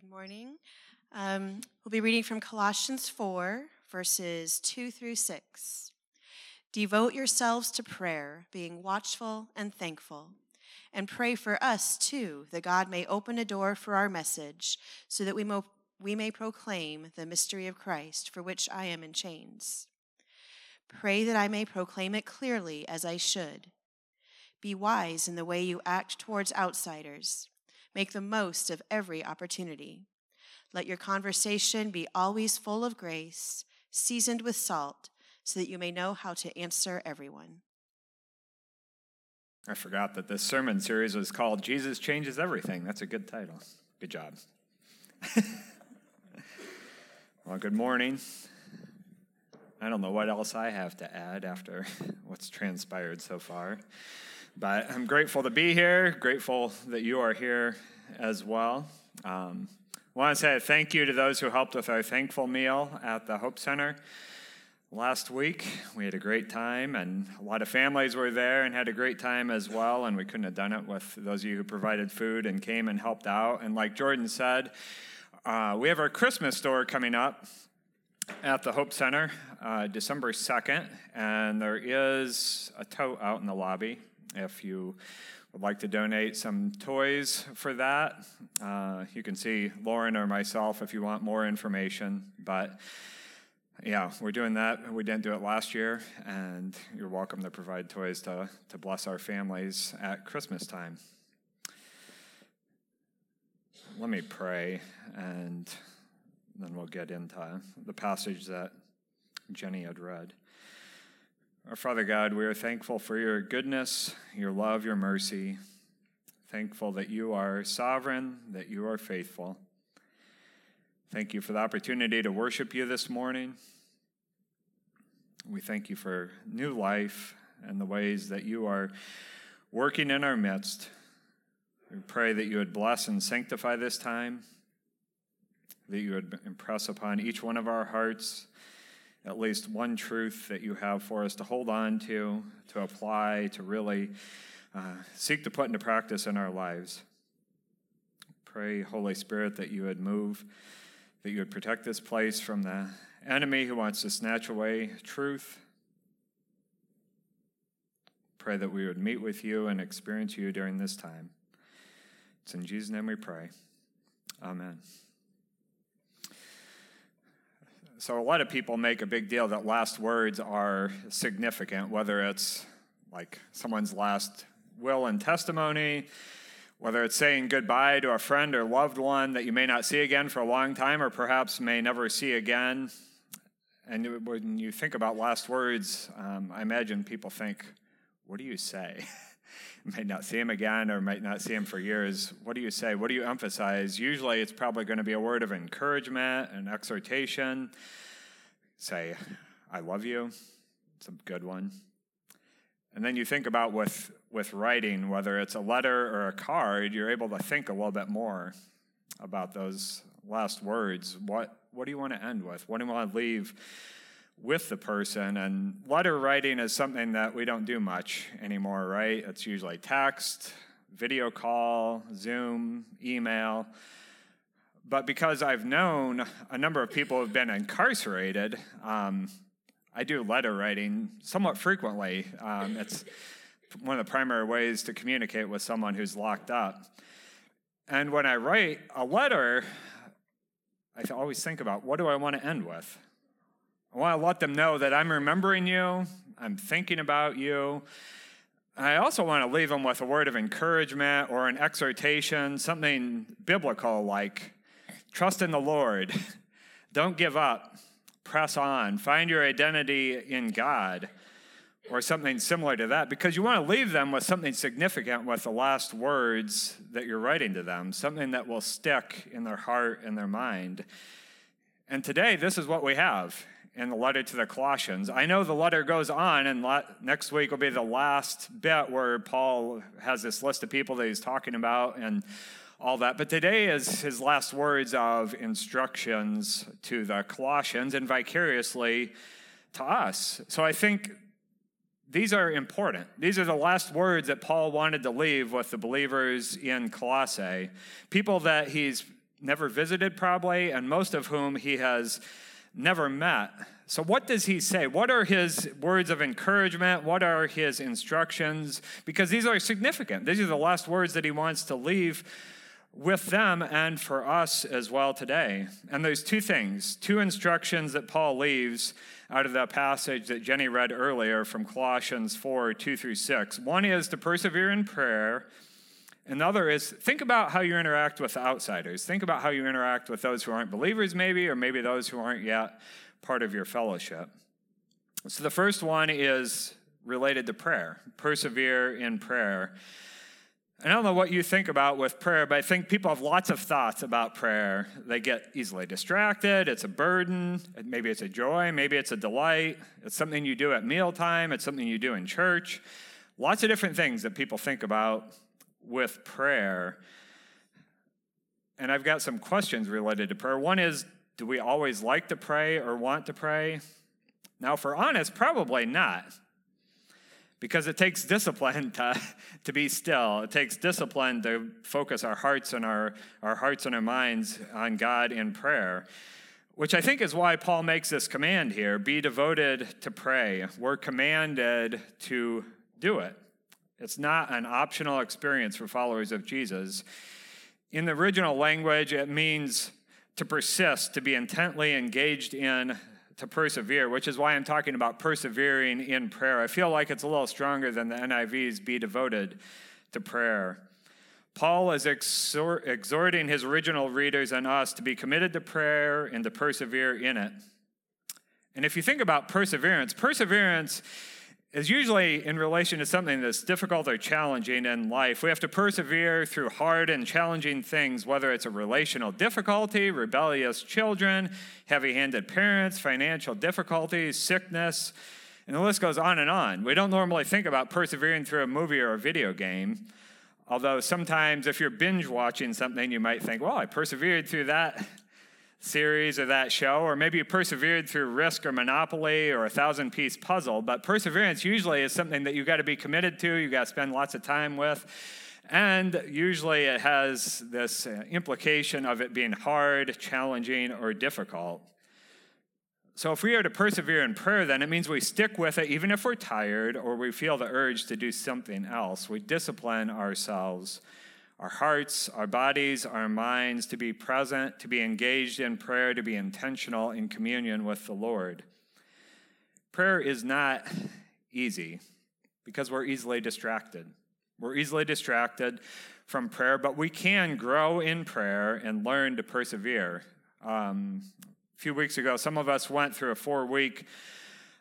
Good morning. Um, we'll be reading from Colossians 4, verses 2 through 6. Devote yourselves to prayer, being watchful and thankful. And pray for us, too, that God may open a door for our message, so that we, mo- we may proclaim the mystery of Christ, for which I am in chains. Pray that I may proclaim it clearly as I should. Be wise in the way you act towards outsiders. Make the most of every opportunity. Let your conversation be always full of grace, seasoned with salt, so that you may know how to answer everyone. I forgot that this sermon series was called Jesus Changes Everything. That's a good title. Good job. well, good morning. I don't know what else I have to add after what's transpired so far. But I'm grateful to be here, grateful that you are here as well. Um, I want to say thank you to those who helped with our thankful meal at the Hope Center last week. We had a great time, and a lot of families were there and had a great time as well. And we couldn't have done it with those of you who provided food and came and helped out. And like Jordan said, uh, we have our Christmas store coming up at the Hope Center uh, December 2nd, and there is a tote out in the lobby if you would like to donate some toys for that, uh, you can see Lauren or myself if you want more information. But yeah, we're doing that. We didn't do it last year, and you're welcome to provide toys to, to bless our families at Christmas time. Let me pray, and then we'll get into the passage that Jenny had read. Our Father God, we are thankful for your goodness, your love, your mercy. Thankful that you are sovereign, that you are faithful. Thank you for the opportunity to worship you this morning. We thank you for new life and the ways that you are working in our midst. We pray that you would bless and sanctify this time, that you would impress upon each one of our hearts at least one truth that you have for us to hold on to, to apply, to really uh, seek to put into practice in our lives. Pray, Holy Spirit, that you would move, that you would protect this place from the enemy who wants to snatch away truth. Pray that we would meet with you and experience you during this time. It's in Jesus' name we pray. Amen. So, a lot of people make a big deal that last words are significant, whether it's like someone's last will and testimony, whether it's saying goodbye to a friend or loved one that you may not see again for a long time or perhaps may never see again. And when you think about last words, um, I imagine people think, what do you say? might not see him again or might not see him for years. What do you say? What do you emphasize? Usually it's probably going to be a word of encouragement, an exhortation. Say, I love you. It's a good one. And then you think about with, with writing, whether it's a letter or a card, you're able to think a little bit more about those last words. What, what do you want to end with? What do you want to leave with the person. And letter writing is something that we don't do much anymore, right? It's usually text, video call, Zoom, email. But because I've known a number of people who've been incarcerated, um, I do letter writing somewhat frequently. Um, it's one of the primary ways to communicate with someone who's locked up. And when I write a letter, I always think about what do I want to end with? I want to let them know that I'm remembering you, I'm thinking about you. I also want to leave them with a word of encouragement or an exhortation, something biblical like trust in the Lord, don't give up, press on, find your identity in God, or something similar to that, because you want to leave them with something significant with the last words that you're writing to them, something that will stick in their heart and their mind. And today, this is what we have in the letter to the Colossians. I know the letter goes on, and next week will be the last bit where Paul has this list of people that he's talking about and all that. But today is his last words of instructions to the Colossians and vicariously to us. So I think these are important. These are the last words that Paul wanted to leave with the believers in Colossae, people that he's never visited, probably, and most of whom he has never met. So, what does he say? What are his words of encouragement? What are his instructions? Because these are significant. These are the last words that he wants to leave with them and for us as well today. And there's two things, two instructions that Paul leaves out of that passage that Jenny read earlier from Colossians 4 2 through 6. One is to persevere in prayer. Another is think about how you interact with outsiders. Think about how you interact with those who aren't believers, maybe, or maybe those who aren't yet part of your fellowship. So the first one is related to prayer persevere in prayer. I don't know what you think about with prayer, but I think people have lots of thoughts about prayer. They get easily distracted. It's a burden. Maybe it's a joy. Maybe it's a delight. It's something you do at mealtime. It's something you do in church. Lots of different things that people think about with prayer. And I've got some questions related to prayer. One is do we always like to pray or want to pray? Now, for honest, probably not. Because it takes discipline to, to be still. It takes discipline to focus our hearts and our, our hearts and our minds on God in prayer. Which I think is why Paul makes this command here be devoted to pray. We're commanded to do it. It's not an optional experience for followers of Jesus. In the original language, it means to persist, to be intently engaged in, to persevere, which is why I'm talking about persevering in prayer. I feel like it's a little stronger than the NIV's be devoted to prayer. Paul is exhort, exhorting his original readers and us to be committed to prayer and to persevere in it. And if you think about perseverance, perseverance is usually in relation to something that's difficult or challenging in life. We have to persevere through hard and challenging things, whether it's a relational difficulty, rebellious children, heavy handed parents, financial difficulties, sickness, and the list goes on and on. We don't normally think about persevering through a movie or a video game. Although sometimes, if you're binge watching something, you might think, well, I persevered through that series or that show, or maybe you persevered through Risk or Monopoly or a thousand piece puzzle. But perseverance usually is something that you've got to be committed to, You've got to spend lots of time with. And usually it has this uh, implication of it being hard, challenging, or difficult. So if we are to persevere in prayer, then it means we stick with it even if we're tired or we feel the urge to do something else. We discipline ourselves our hearts, our bodies, our minds to be present, to be engaged in prayer, to be intentional in communion with the Lord. Prayer is not easy because we're easily distracted. We're easily distracted from prayer, but we can grow in prayer and learn to persevere. Um, a few weeks ago, some of us went through a four week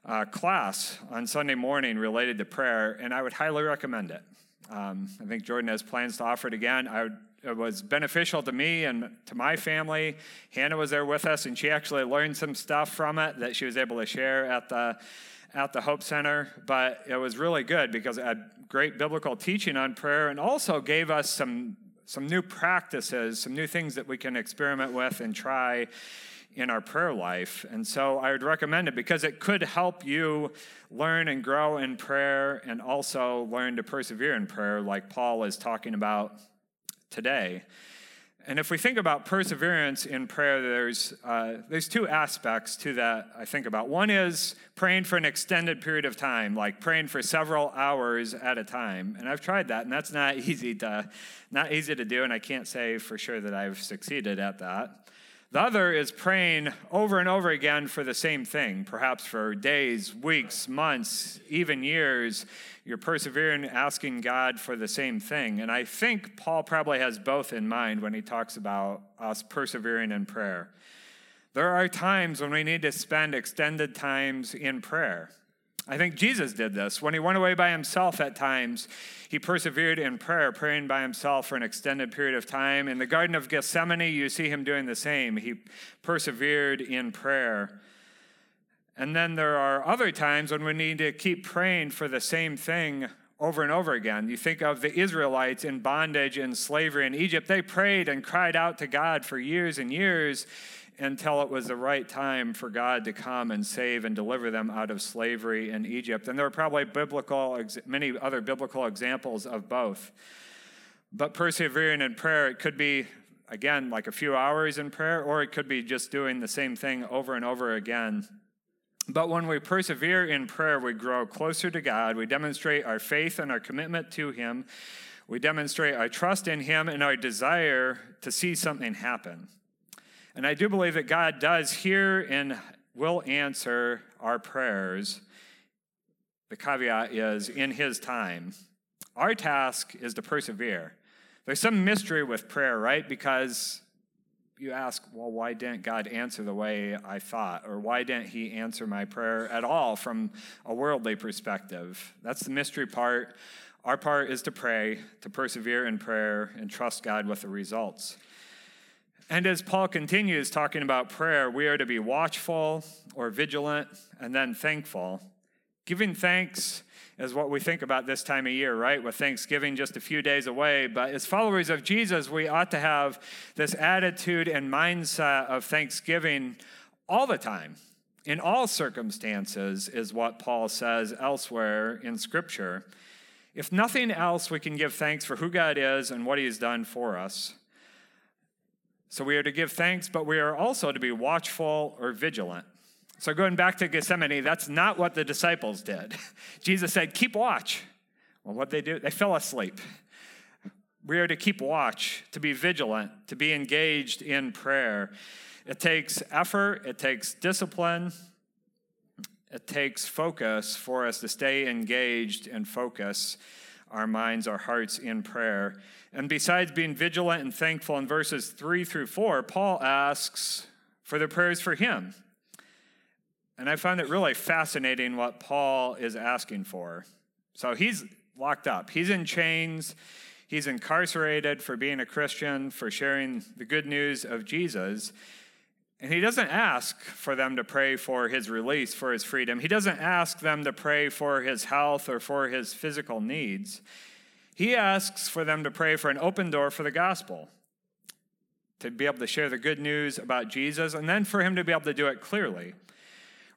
uh, class on Sunday morning related to prayer, and I would highly recommend it. Um, I think Jordan has plans to offer it again. I, it was beneficial to me and to my family. Hannah was there with us, and she actually learned some stuff from it that she was able to share at the at the Hope Center. But it was really good because it had great biblical teaching on prayer, and also gave us some some new practices, some new things that we can experiment with and try in our prayer life. And so I would recommend it because it could help you learn and grow in prayer and also learn to persevere in prayer, like Paul is talking about today. And if we think about perseverance in prayer, there's, uh, there's two aspects to that I think about. One is praying for an extended period of time, like praying for several hours at a time. And I've tried that, and that's not easy to, not easy to do, and I can't say for sure that I've succeeded at that. The other is praying over and over again for the same thing, perhaps for days, weeks, months, even years. You're persevering, asking God for the same thing. And I think Paul probably has both in mind when he talks about us persevering in prayer. There are times when we need to spend extended times in prayer. I think Jesus did this. When he went away by himself at times, he persevered in prayer, praying by himself for an extended period of time. In the Garden of Gethsemane, you see him doing the same. He persevered in prayer. And then there are other times when we need to keep praying for the same thing over and over again. You think of the Israelites in bondage and slavery in Egypt. They prayed and cried out to God for years and years until it was the right time for God to come and save and deliver them out of slavery in Egypt. And there are probably biblical, many other biblical examples of both. But persevering in prayer, it could be again, like a few hours in prayer, or it could be just doing the same thing over and over again. But when we persevere in prayer, we grow closer to God. We demonstrate our faith and our commitment to Him. We demonstrate our trust in Him and our desire to see something happen. And I do believe that God does hear and will answer our prayers. The caveat is in His time. Our task is to persevere. There's some mystery with prayer, right? Because you ask, well, why didn't God answer the way I thought? Or why didn't He answer my prayer at all from a worldly perspective? That's the mystery part. Our part is to pray, to persevere in prayer, and trust God with the results. And as Paul continues talking about prayer, we are to be watchful or vigilant and then thankful. Giving thanks is what we think about this time of year, right? With Thanksgiving just a few days away. But as followers of Jesus, we ought to have this attitude and mindset of thanksgiving all the time, in all circumstances, is what Paul says elsewhere in Scripture. If nothing else, we can give thanks for who God is and what He has done for us. So we are to give thanks, but we are also to be watchful or vigilant. So, going back to Gethsemane, that's not what the disciples did. Jesus said, Keep watch. Well, what they do? They fell asleep. We are to keep watch, to be vigilant, to be engaged in prayer. It takes effort, it takes discipline, it takes focus for us to stay engaged and focus our minds, our hearts in prayer. And besides being vigilant and thankful in verses 3 through 4, Paul asks for the prayers for him. And I find it really fascinating what Paul is asking for. So he's locked up, he's in chains, he's incarcerated for being a Christian, for sharing the good news of Jesus. And he doesn't ask for them to pray for his release, for his freedom. He doesn't ask them to pray for his health or for his physical needs. He asks for them to pray for an open door for the gospel, to be able to share the good news about Jesus, and then for him to be able to do it clearly.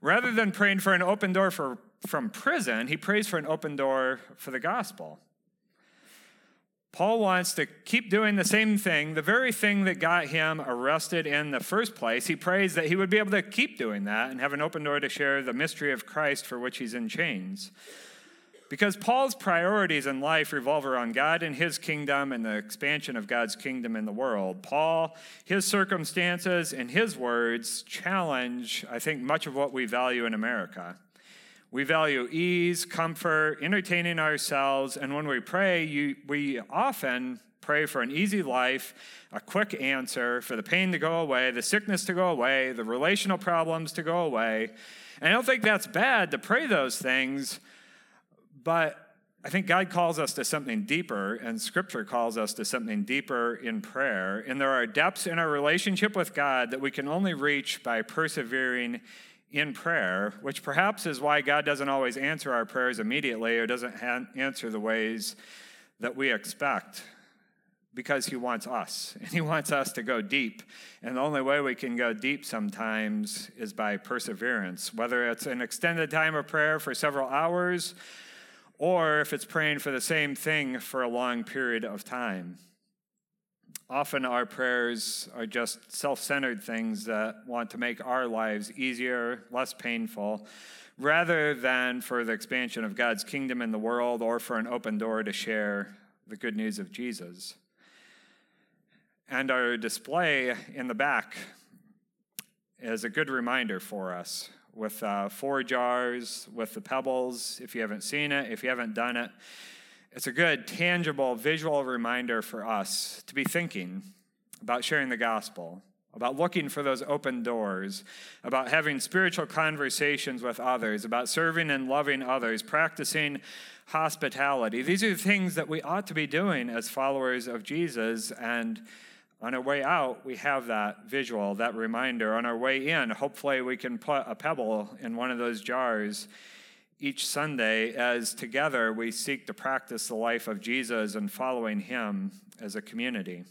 Rather than praying for an open door for, from prison, he prays for an open door for the gospel. Paul wants to keep doing the same thing, the very thing that got him arrested in the first place. He prays that he would be able to keep doing that and have an open door to share the mystery of Christ for which he's in chains. Because Paul's priorities in life revolve around God and his kingdom and the expansion of God's kingdom in the world. Paul, his circumstances and his words challenge, I think, much of what we value in America. We value ease, comfort, entertaining ourselves, and when we pray, you, we often pray for an easy life, a quick answer, for the pain to go away, the sickness to go away, the relational problems to go away. And I don't think that's bad to pray those things. But I think God calls us to something deeper, and Scripture calls us to something deeper in prayer. And there are depths in our relationship with God that we can only reach by persevering in prayer, which perhaps is why God doesn't always answer our prayers immediately or doesn't ha- answer the ways that we expect, because He wants us. And He wants us to go deep. And the only way we can go deep sometimes is by perseverance, whether it's an extended time of prayer for several hours or if it's praying for the same thing for a long period of time. Often our prayers are just self centered things that want to make our lives easier, less painful, rather than for the expansion of God's kingdom in the world or for an open door to share the good news of Jesus. And our display in the back is a good reminder for us with uh, four jars, with the pebbles, if you haven't seen it, if you haven't done it. It's a good, tangible, visual reminder for us to be thinking about sharing the gospel, about looking for those open doors, about having spiritual conversations with others, about serving and loving others, practicing hospitality. These are things that we ought to be doing as followers of Jesus. And on our way out, we have that visual, that reminder. On our way in, hopefully, we can put a pebble in one of those jars each Sunday as together we seek to practice the life of Jesus and following him as a community.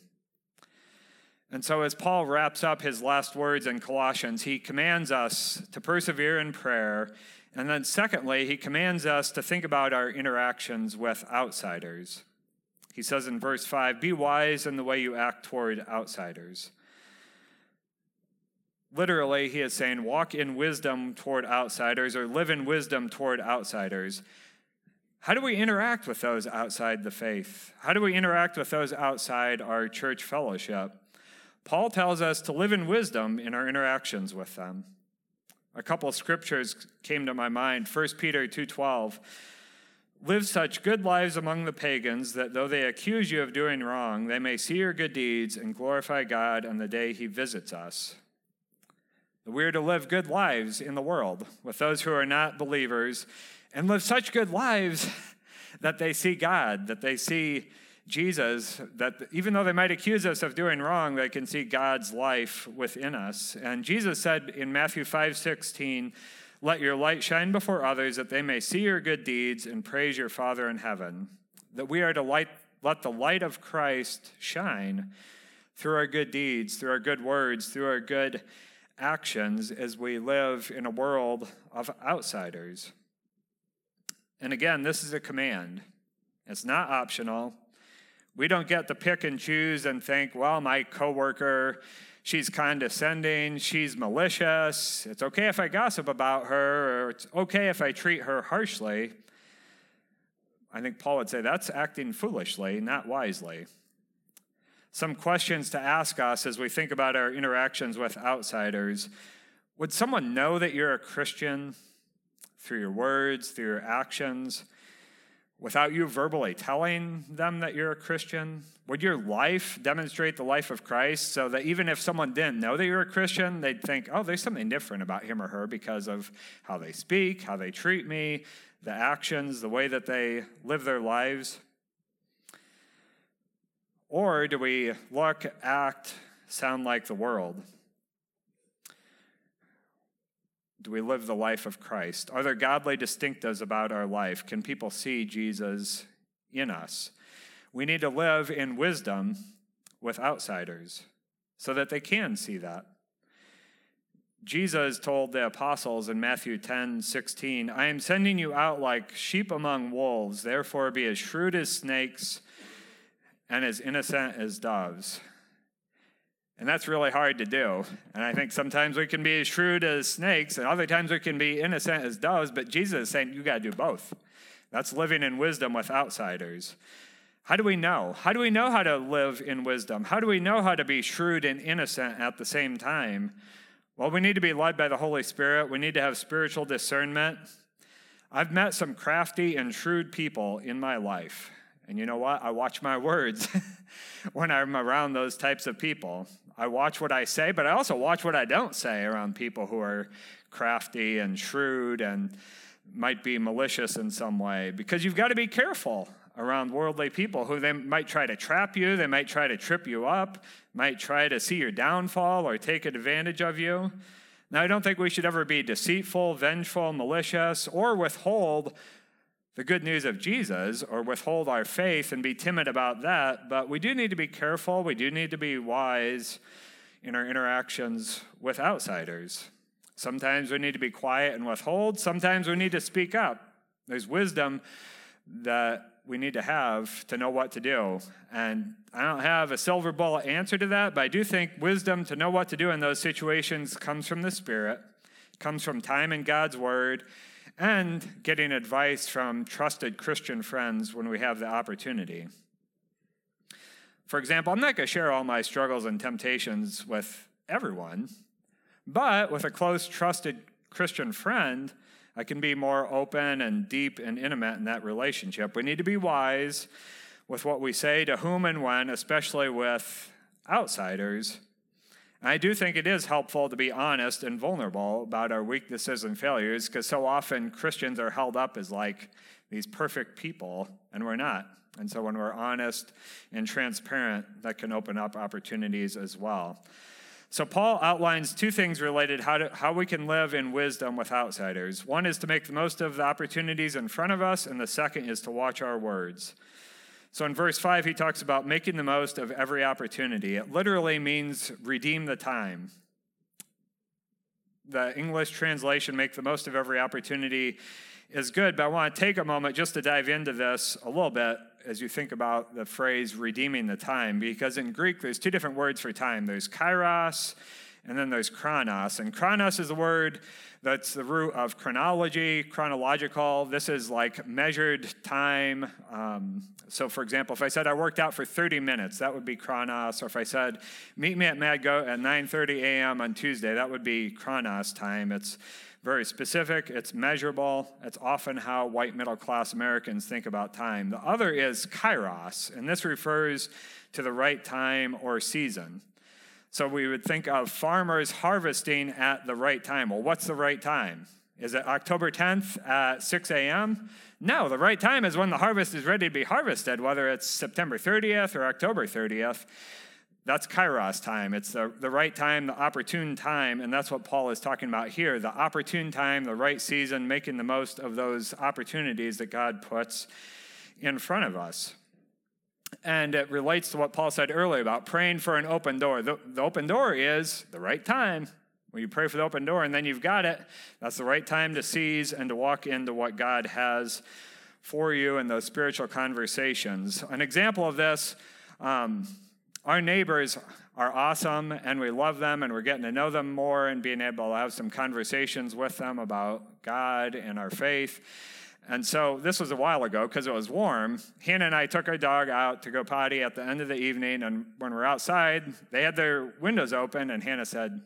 And so, as Paul wraps up his last words in Colossians, he commands us to persevere in prayer. And then, secondly, he commands us to think about our interactions with outsiders. He says in verse 5 Be wise in the way you act toward outsiders. Literally, he is saying, walk in wisdom toward outsiders or live in wisdom toward outsiders. How do we interact with those outside the faith? How do we interact with those outside our church fellowship? Paul tells us to live in wisdom in our interactions with them. A couple of scriptures came to my mind. 1 Peter 2:12 Live such good lives among the pagans that though they accuse you of doing wrong, they may see your good deeds and glorify God on the day he visits us. We are to live good lives in the world with those who are not believers and live such good lives that they see God, that they see Jesus, that even though they might accuse us of doing wrong, they can see God's life within us. And Jesus said in Matthew 5 16, let your light shine before others that they may see your good deeds and praise your Father in heaven. That we are to light, let the light of Christ shine through our good deeds, through our good words, through our good actions as we live in a world of outsiders. And again, this is a command. It's not optional. We don't get to pick and choose and think, well, my coworker she's condescending, she's malicious. It's okay if I gossip about her, or it's okay if I treat her harshly. I think Paul would say that's acting foolishly, not wisely. Some questions to ask us as we think about our interactions with outsiders. Would someone know that you're a Christian through your words, through your actions? without you verbally telling them that you're a Christian? Would your life demonstrate the life of Christ so that even if someone didn't know that you're a Christian, they'd think, oh, there's something different about him or her because of how they speak, how they treat me, the actions, the way that they live their lives? Or do we look, act, sound like the world? Do we live the life of Christ? Are there godly distinctives about our life? Can people see Jesus in us? We need to live in wisdom with outsiders so that they can see that. Jesus told the apostles in Matthew 10 16, I am sending you out like sheep among wolves, therefore be as shrewd as snakes and as innocent as doves. And that's really hard to do. And I think sometimes we can be as shrewd as snakes, and other times we can be innocent as doves, but Jesus is saying you got to do both. That's living in wisdom with outsiders. How do we know? How do we know how to live in wisdom? How do we know how to be shrewd and innocent at the same time? Well, we need to be led by the Holy Spirit. We need to have spiritual discernment. I've met some crafty and shrewd people in my life. And you know what? I watch my words when I'm around those types of people. I watch what I say, but I also watch what I don't say around people who are crafty and shrewd and might be malicious in some way because you've got to be careful around worldly people who they might try to trap you, they might try to trip you up, might try to see your downfall or take advantage of you. Now, I don't think we should ever be deceitful, vengeful, malicious, or withhold the good news of Jesus or withhold our faith and be timid about that, but we do need to be careful. We do need to be wise in our interactions with outsiders. Sometimes we need to be quiet and withhold, sometimes we need to speak up. There's wisdom that we need to have to know what to do. And I don't have a silver bullet answer to that, but I do think wisdom to know what to do in those situations comes from the Spirit, comes from time in God's Word, and getting advice from trusted Christian friends when we have the opportunity. For example, I'm not going to share all my struggles and temptations with everyone, but with a close, trusted Christian friend, I can be more open and deep and intimate in that relationship. We need to be wise with what we say to whom and when, especially with outsiders I do think it is helpful to be honest and vulnerable about our weaknesses and failures because so often Christians are held up as like these perfect people, and we're not. And so when we're honest and transparent, that can open up opportunities as well. So Paul outlines two things related how to, how we can live in wisdom with outsiders. One is to make the most of the opportunities in front of us, and the second is to watch our words. So in verse 5, he talks about making the most of every opportunity. It literally means redeem the time. the English translation, make the most of every opportunity, is good, but I want to take a moment just to dive into this a little bit as you think about the phrase redeeming the time, because in Greek there's two different words for time there's kairos and then there's chronos. And chronos is the word that's the root of chronology, chronological. This is like measured time. Um, so, for example, if I said I worked out for 30 minutes, that would be chronos. Or if I said, meet me at Mad Goat at 9.30 a.m. on Tuesday, that would be chronos time. It's very specific, it's measurable. It's often how white middle class Americans think about time. The other is kairos, and this refers to the right time or season. So we would think of farmers harvesting at the right time. Well, what's the right time? Is it October 10th at 6 a.m.? No, the right time is when the harvest is ready to be harvested, whether it's September 30th or October 30th. That's kairos time. It's the, the right time, the opportune time, and that's what Paul is talking about here the opportune time, the right season, making the most of those opportunities that God puts in front of us. And it relates to what Paul said earlier about praying for an open door. The, the, open door is the right time. When you pray for the open door and then you've got it, that's the right time to seize and to walk into what God has for you in those spiritual conversations. An example of this um, our neighbors are awesome and we love them and we're getting to know them more and being able to have some conversations with them about God and our faith. And so this was a while ago because it was warm. Hannah and I took our dog out to go potty at the end of the evening. And when we are outside, they had their windows open. And Hannah said,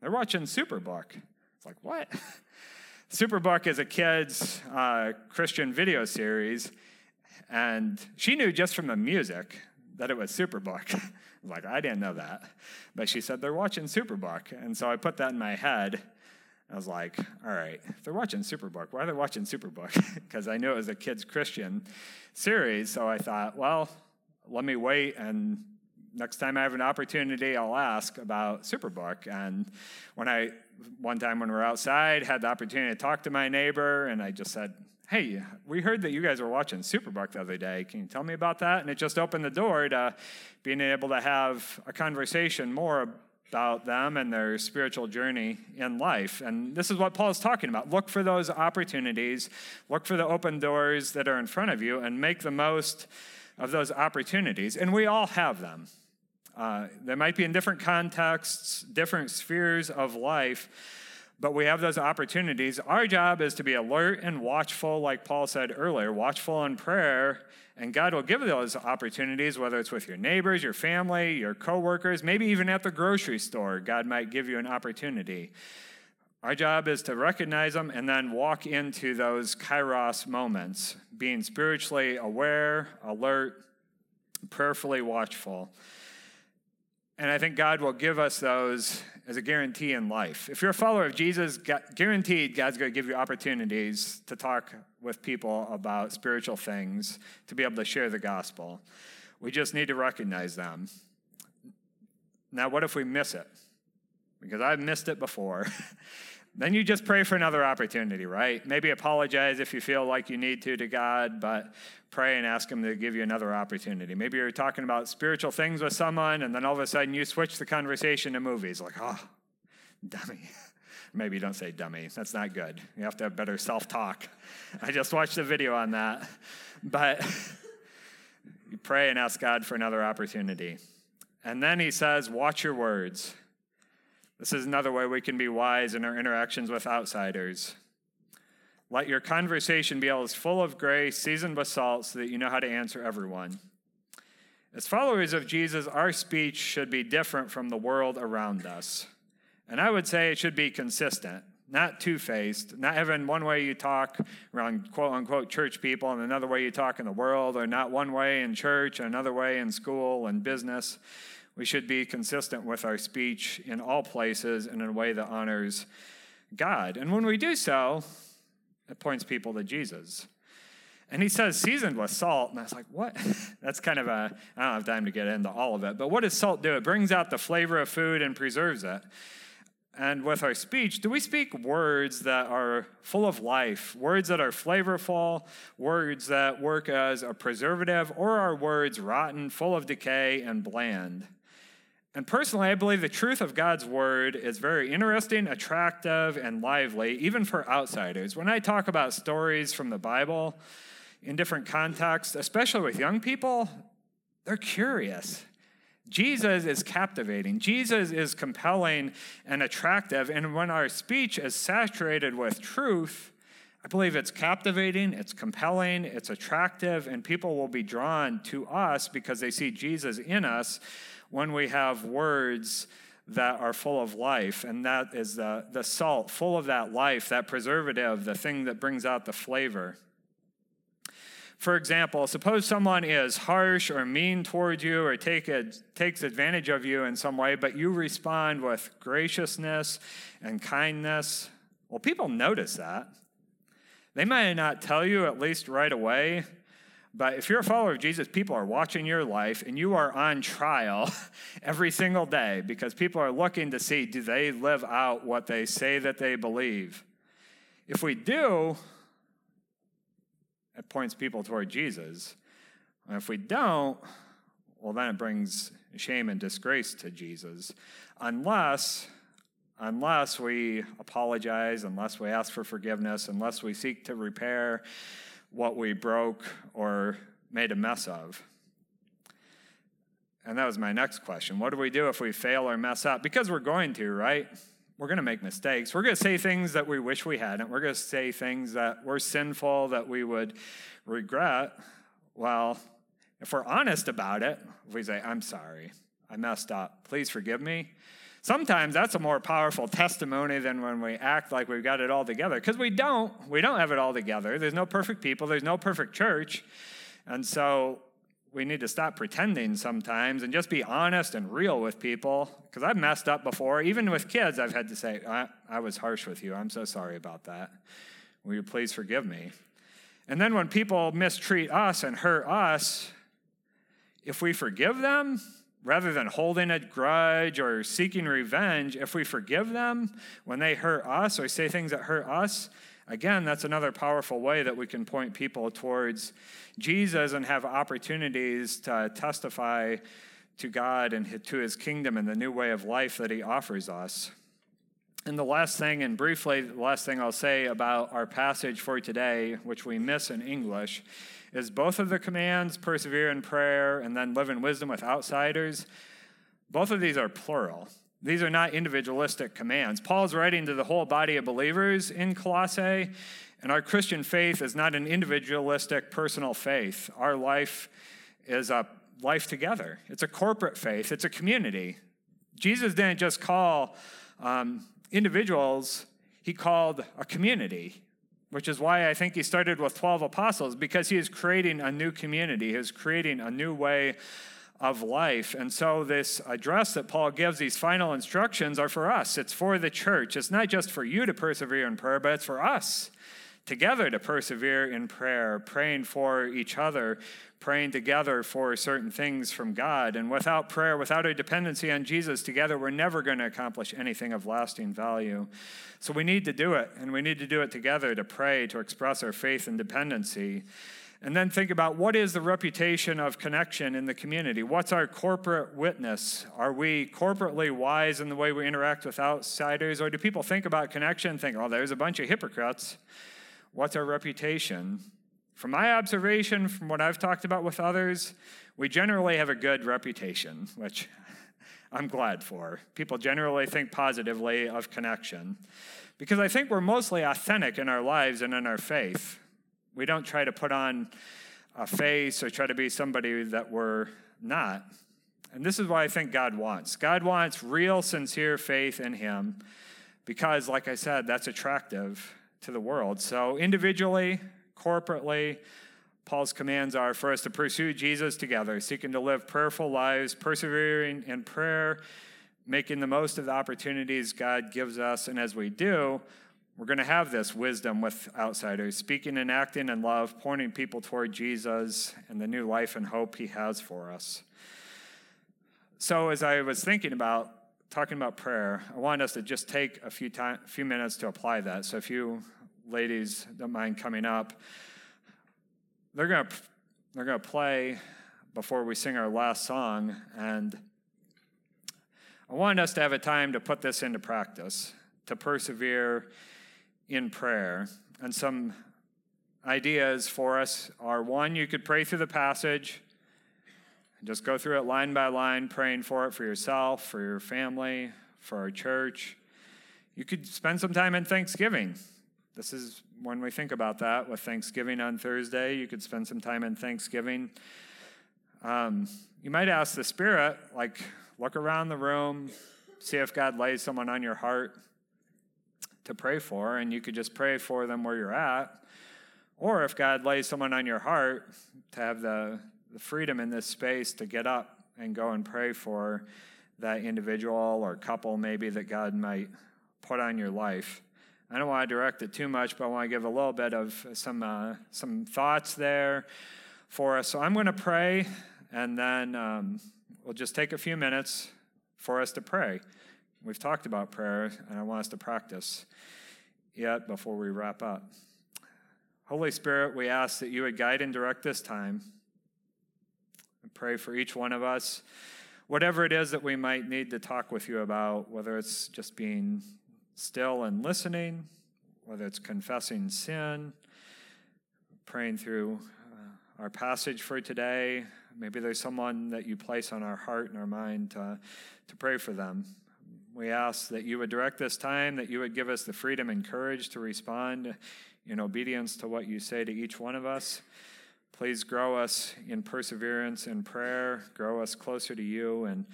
They're watching Superbook. It's like, What? Superbook is a kid's uh, Christian video series. And she knew just from the music that it was Superbook. like, I didn't know that. But she said, They're watching Superbook. And so I put that in my head. I was like, all right, if they're watching Superbook, why are they watching Superbook? Because I knew it was a kids' Christian series. So I thought, well, let me wait and next time I have an opportunity, I'll ask about Superbook. And when I, one time when we were outside, had the opportunity to talk to my neighbor, and I just said, Hey, we heard that you guys were watching Superbook the other day. Can you tell me about that? And it just opened the door to being able to have a conversation more about them and their spiritual journey in life. And this is what Paul is talking about. Look for those opportunities, look for the open doors that are in front of you, and make the most of those opportunities. And we all have them. Uh, they might be in different contexts, different spheres of life, but we have those opportunities. Our job is to be alert and watchful, like Paul said earlier, watchful in prayer and God will give those opportunities, whether it's with your neighbors, your family, your coworkers, maybe even at the grocery store. God might give you an opportunity. Our job is to recognize them and then walk into those kairos moments, being spiritually aware, alert, prayerfully watchful. And I think God will give us those as a guarantee in life. If you're a follower of Jesus, guaranteed God's going to give you opportunities to talk with people about spiritual things, to be able to share the gospel. We just need to recognize them. Now, what if we miss it? Because I've missed it before. then you just pray for another opportunity, right? Maybe apologize if you feel like you need to to God, but pray and ask Him to give you another opportunity. Maybe you're talking about spiritual things with someone, and then all of a sudden you switch the conversation to movies. Like, oh, dummy. Maybe you don't say dummy. That's not good. You have to have better self talk. I just watched a video on that. But you pray and ask God for another opportunity. And then he says, watch your words. This is another way we can be wise in our interactions with outsiders. Let your conversation be as full of grace, seasoned with salt, so that you know how to answer everyone. As followers of Jesus, our speech should be different from the world around us. And I would say it should be consistent, not two faced, not having one way you talk around quote unquote church people and another way you talk in the world, or not one way in church and another way in school and business. We should be consistent with our speech in all places and in a way that honors God. And when we do so, it points people to Jesus. And he says seasoned with salt. And I was like, what? That's kind of a, I don't have time to get into all of it. But what does salt do? It brings out the flavor of food and preserves it. And with our speech, do we speak words that are full of life, words that are flavorful, words that work as a preservative, or are words rotten, full of decay, and bland? And personally, I believe the truth of God's word is very interesting, attractive, and lively, even for outsiders. When I talk about stories from the Bible in different contexts, especially with young people, they're curious. Jesus is captivating. Jesus is compelling and attractive. And when our speech is saturated with truth, I believe it's captivating, it's compelling, it's attractive, and people will be drawn to us because they see Jesus in us when we have words that are full of life. And that is the, the salt, full of that life, that preservative, the thing that brings out the flavor. For example, suppose someone is harsh or mean toward you or take a, takes advantage of you in some way, but you respond with graciousness and kindness. Well, people notice that. They might not tell you, at least right away, but if you're a follower of Jesus, people are watching your life and you are on trial every single day because people are looking to see do they live out what they say that they believe. If we do, it points people toward Jesus. And if we don't, well, then it brings shame and disgrace to Jesus. Unless, unless we apologize, unless we ask for forgiveness, unless we seek to repair what we broke or made a mess of. And that was my next question. What do we do if we fail or mess up? Because we're going to, right? we're going to make mistakes. We're going to say things that we wish we hadn't. We're going to say things that were sinful that we would regret. Well, if we're honest about it, if we say, I'm sorry, I messed up, please forgive me. Sometimes that's a more powerful testimony than when we act like we've got it all together. Because we don't. We don't have it all together. There's no perfect people, there's no perfect church. And so we need to stop pretending sometimes and just be honest and real with people. Because I've messed up before. Even with kids, I've had to say, I, I, was harsh with you. I'm so sorry about that. Will you please forgive me? And then when people mistreat us and hurt us, if we forgive them, rather than holding a grudge or seeking revenge, if we forgive them when they hurt us or say things that hurt us, Again, that's another powerful way that we can point people towards Jesus and have opportunities to testify to God and to his kingdom and the new way of life that he offers us. And the last thing, and briefly, the last thing I'll say about our passage for today, which we miss in English, is both of the commands persevere in prayer and then live in wisdom with outsiders. Both of these are plural. These are not individualistic commands. Paul's writing to the whole body of believers in Colossae, and our Christian faith is not an individualistic personal faith. Our life is a life together, it's a corporate faith, it's a community. Jesus didn't just call um, individuals, he called a community, which is why I think he started with 12 apostles, because he is creating a new community, he is creating a new way of life. And so, this address that Paul gives, these final instructions, are for us. It's for the church. It's not just for you to persevere in prayer, but it's for us together to persevere in prayer, praying for each other, praying together for certain things from God. And without prayer, without a dependency on Jesus together, we're never going to accomplish anything of lasting value. So we need to do it, and we need to do it together to pray, to express our faith and dependency. And then think about what is the reputation of connection in the community? What's our corporate witness? Are we corporately wise in the way we interact with outsiders? Or do people think about connection think, oh, there's a bunch of hypocrites? What's our reputation? From my observation, from what I've talked about with others, we generally have a good reputation, which I'm glad for. People generally think positively of connection because I think we're mostly authentic in our lives and in our faith. We don't try to put on a face or try to be somebody that we're not. And this is what I think God wants. God wants real, sincere faith in Him because, like I said, that's attractive to the world. So, individually, corporately, Paul's commands are for us to pursue Jesus together, seeking to live prayerful lives, persevering in prayer, making the most of the opportunities God gives us. And as we do, we're going to have this wisdom with outsiders, speaking and acting in love, pointing people toward Jesus and the new life and hope he has for us. So, as I was thinking about talking about prayer, I wanted us to just take a few, time, few minutes to apply that. So, if you ladies don't mind coming up, they're to, they're to play before we sing our last song. And I wanted us to have a time to put this into practice, to persevere in prayer. And some ideas for us are one, you could pray through the passage and just go through it line by line, praying for it for yourself, for your family, for our church. You could spend some time in Thanksgiving. This is when we think about that with Thanksgiving on Thursday. You could spend some time in Thanksgiving. Um, you might ask the Spirit, like, look around the room, see if God lays someone on your heart to pray for, and you could just pray for them where you're at. Or if God lays someone on your heart to have the, the freedom in this space to get up and go and pray for that individual or couple maybe that God might put on your life. I don't want to direct it too much, but I want to give a little bit of some uh, some thoughts there for us. So I'm going to pray, and then um, we'll just take a few minutes for us to pray. We've talked about prayer, and I want us to practice yet before we wrap up. Holy Spirit, we ask that you would guide and direct this time. I pray for each one of us, whatever it is that we might need to talk with you about, whether it's just being still and listening, whether it's confessing sin, praying through uh, our passage for today. Maybe there's someone that you place on our heart and our mind to, to pray for them. We ask that you would direct this time, that you would give us the freedom and courage to respond in obedience to what you say to each one of us. Please grow us in perseverance and prayer, grow us closer to you and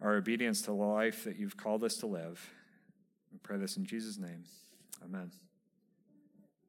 our obedience to the life that you've called us to live. We pray this in Jesus' name. Amen.